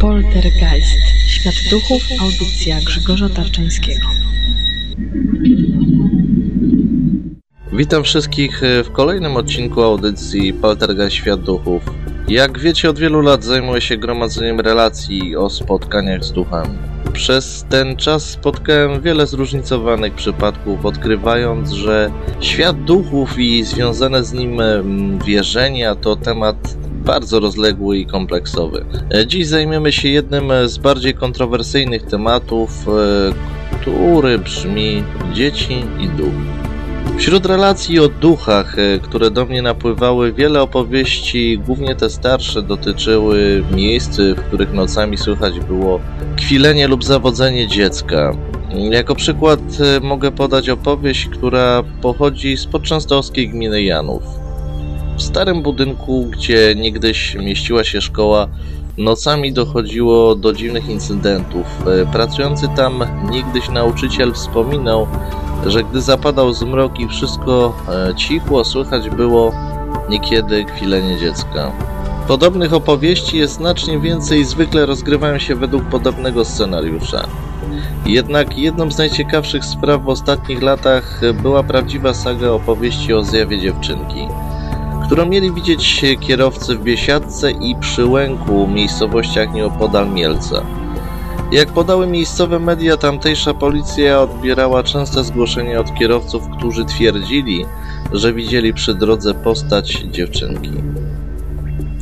Poltergeist. Świat duchów. Audycja Grzegorza Tarczyńskiego. Witam wszystkich e, w kolejnym odcinku audycji Poltergeist Świat Duchów. Jak wiecie, od wielu lat zajmuję się gromadzeniem relacji o spotkaniach z duchami. Przez ten czas spotkałem wiele zróżnicowanych przypadków, odkrywając, że świat duchów i związane z nim mm, wierzenia to temat bardzo rozległy i kompleksowy. E, Dziś zajmiemy się jednym z bardziej kontrowersyjnych tematów, e, który brzmi dzieci i duch. Wśród relacji o duchach, e, które do mnie napływały, wiele opowieści, głównie te starsze, dotyczyły miejsc, w których nocami słychać było kwilenie lub zawodzenie dziecka. Jako przykład e, mogę podać opowieść, która pochodzi z podczęstoskiej gminy Janów. W starym budynku, gdzie niegdyś mieściła się szkoła, nocami dochodziło do dziwnych incydentów. E, Pracujący tam niegdyś nauczyciel wspominał, że gdy zapadał zmrok i wszystko e, cichło, słychać było niekiedy kwilenie dziecka. Podobnych opowieści jest znacznie więcej i zwykle rozgrywają się według podobnego scenariusza. Jednak jedną z najciekawszych spraw w ostatnich latach była prawdziwa saga opowieści o zjawie dziewczynki, którą mieli widzieć kierowcy w Biesiadce i Przyłęku, miejscowościach nieopodal Mielca. Jak podały miejscowe media, tamtejsza policja odbierała częste zgłoszenia od kierowców, którzy twierdzili, że widzieli przy drodze postać dziewczynki.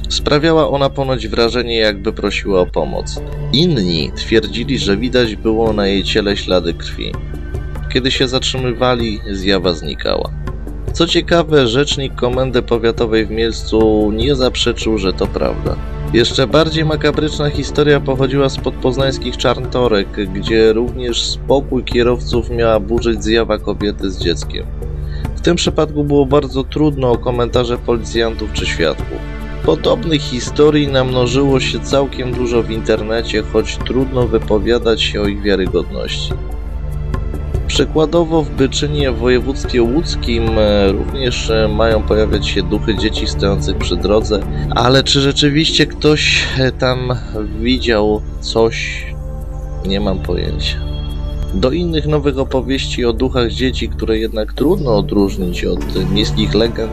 Sprawiała ona ponoć wrażenie, jakby prosiła o pomoc. Inni twierdzili, że widać było na jej ciele ślady krwi. Kiedy się zatrzymywali, zjawa znikała. Co ciekawe, rzecznik Komendy Powiatowej w Mielcu nie zaprzeczył, że to prawda. Jeszcze bardziej makabryczna historia pochodziła z podpoznańskich czarntorek, gdzie również spokój kierowców miała burzyć zjawa kobiety z dzieckiem. W tym przypadku było bardzo trudno o komentarze policjantów czy świadków. Podobnych historii namnożyło się całkiem dużo w internecie, choć trudno wypowiadać się o ich wiarygodności. Przykładowo w Byczynie w województwie łódzkim również e, mają pojawiać się duchy dzieci stojących przy drodze, ale czy rzeczywiście ktoś e, tam widział coś, nie mam pojęcia. Do innych nowych opowieści o duchach dzieci, które jednak trudno odróżnić od miejskich legend,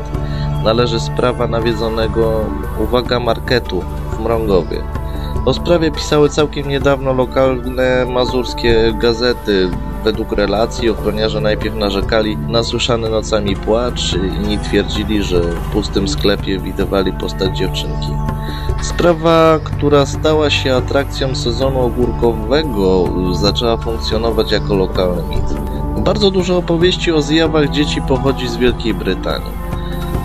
należy sprawa nawiedzonego, uwaga, marketu w Mrągowie. O sprawie pisały całkiem niedawno lokalne mazurskie gazety. Według relacji ochroniarze najpierw narzekali na słyszany nocami płacz, inni twierdzili, że w pustym sklepie widywali postać dziewczynki. Sprawa, która stała się atrakcją sezonu ogórkowego, zaczęła funkcjonować jako lokalny mit. Bardzo dużo opowieści o zjawach dzieci pochodzi z Wielkiej Brytanii.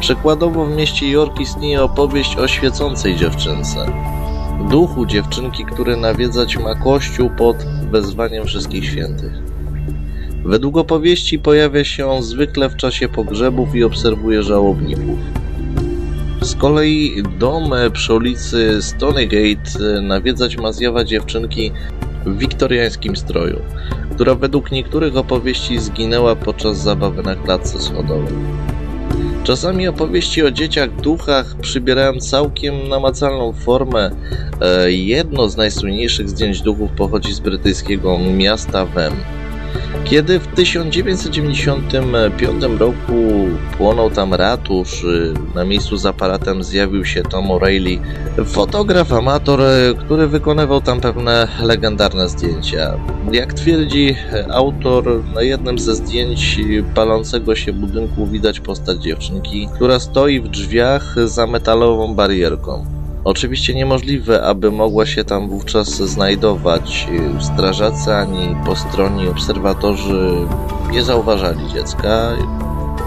Przykładowo w mieście York istnieje opowieść o świecącej dziewczynce duchu dziewczynki, który nawiedzać ma kościół pod wezwaniem wszystkich świętych. Według opowieści pojawia się on zwykle w czasie pogrzebów i obserwuje żałobników. Z kolei dom przy ulicy Stonegate nawiedzać ma zjawa dziewczynki w wiktoriańskim stroju, która według niektórych opowieści zginęła podczas zabawy na klatce schodowej. Czasami opowieści o dzieciach duchach przybierają całkiem namacalną formę. E, Jedno z najsłynniejszych zdjęć duchów pochodzi z brytyjskiego miasta Wem. Kiedy w 1995 roku płonął tam ratusz, y, na miejscu z aparatem zjawił się Tom O'Reilly, fotograf amator, y, który wykonywał tam pewne legendarne zdjęcia. Jak twierdzi autor, na jednym ze zdjęć palącego się budynku widać postać dziewczynki, która stoi w drzwiach za metalową barierką. Oczywiście niemożliwe, aby mogła się tam wówczas znajdować. Strażacy ani postronni obserwatorzy nie zauważali dziecka.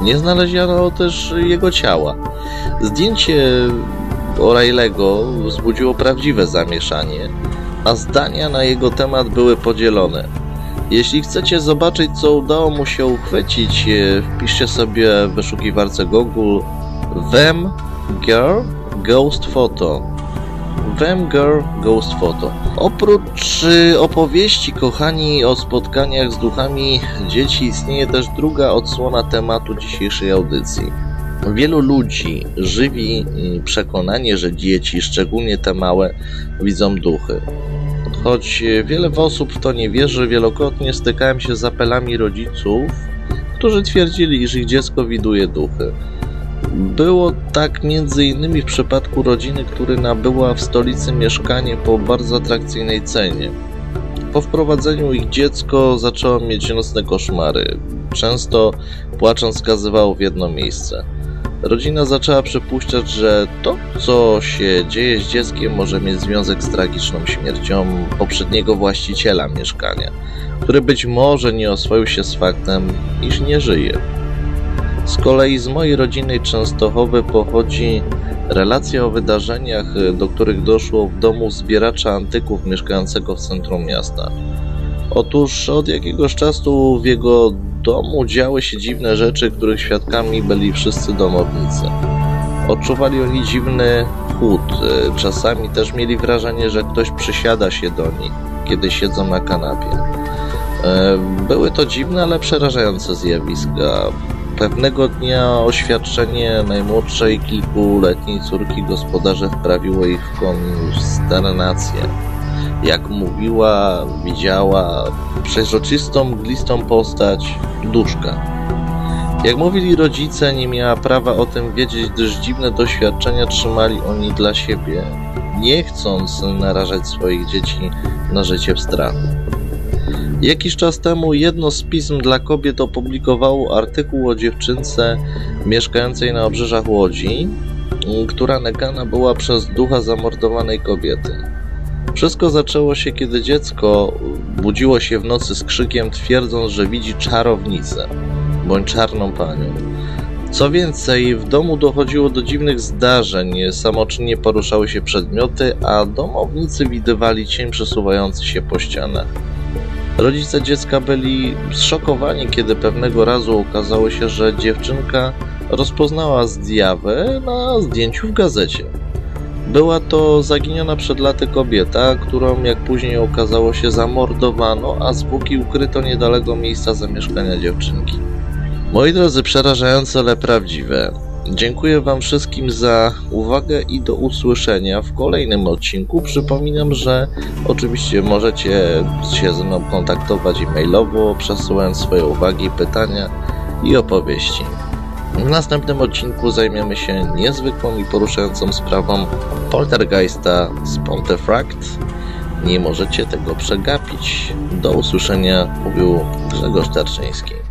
Nie znaleziono też jego ciała. Zdjęcie O'Reilly'ego wzbudziło prawdziwe zamieszanie, a zdania na jego temat były podzielone. Jeśli chcecie zobaczyć, co udało mu się uchwycić, wpiszcie sobie w wyszukiwarce Google Them Girl Ghost Photo. Them Girl Ghost Photo. Oprócz y, opowieści, kochani, o spotkaniach z duchami dzieci, istnieje też druga odsłona tematu dzisiejszej audycji. Wielu ludzi żywi mm, przekonanie, że dzieci, szczególnie te małe, widzą duchy. Choć wiele osób w to nie wierzy, wielokrotnie stykałem się z apelami rodziców, którzy twierdzili, iż ich dziecko widuje duchy. Było tak między innymi w przypadku rodziny, która nabyła w stolicy mieszkanie po bardzo atrakcyjnej cenie. Po wprowadzeniu ich dziecko zaczęło mieć nocne koszmary. Często płacząc skazywało w jedno miejsce. Rodzina zaczęła przypuszczać, że to, co się dzieje z dzieckiem, może mieć związek z tragiczną śmiercią poprzedniego właściciela mieszkania, który być może nie oswoił się z faktem, iż nie żyje. Z kolei z mojej rodzinnej Częstochowy pochodzi relacja o wydarzeniach, do których doszło w domu zbieracza antyków mieszkającego w centrum miasta. Otóż od jakiegoś czasu w jego domu działy się dziwne rzeczy, których świadkami byli wszyscy domownicy. Odczuwali oni dziwny chłód, czasami też mieli wrażenie, że ktoś przysiada się do nich, kiedy siedzą na kanapie. Były to dziwne, ale przerażające zjawiska. Pewnego dnia oświadczenie najmłodszej kilkuletniej córki gospodarza wprawiło ich w konsternację. Jak mówiła, widziała przeźroczystą, mglistą postać duszka. Jak mówili rodzice, nie miała prawa o tym wiedzieć, gdyż dziwne doświadczenia trzymali oni dla siebie, nie chcąc narażać swoich dzieci na życie w strachu. Jakiś czas temu jedno z pism dla kobiet opublikowało artykuł o dziewczynce mieszkającej na obrzeżach Łodzi, która negana była przez ducha zamordowanej kobiety. Wszystko zaczęło się, kiedy dziecko budziło się w nocy z krzykiem, twierdząc, że widzi czarownicę bądź czarną panią. Co więcej, w domu dochodziło do dziwnych zdarzeń, samoczynnie poruszały się przedmioty, a domownicy widywali cień przesuwający się po ścianach. Rodzice dziecka byli zszokowani, kiedy pewnego razu okazało się, że dziewczynka rozpoznała zjawę na zdjęciu w gazecie. Była to zaginiona przed laty kobieta, którą jak później okazało się zamordowano, a zwłoki ukryto niedaleko miejsca zamieszkania dziewczynki. Moi drodzy, przerażające, ale prawdziwe. Dziękuję Wam wszystkim za uwagę i do usłyszenia w kolejnym odcinku. Przypominam, że oczywiście możecie się ze mną kontaktować e-mailowo, przesyłając swoje uwagi, pytania i opowieści. W następnym odcinku zajmiemy się niezwykłą i poruszającą sprawą poltergeista z Pontefract. Nie możecie tego przegapić. Do usłyszenia, mówił Grzegorz Tarczyński.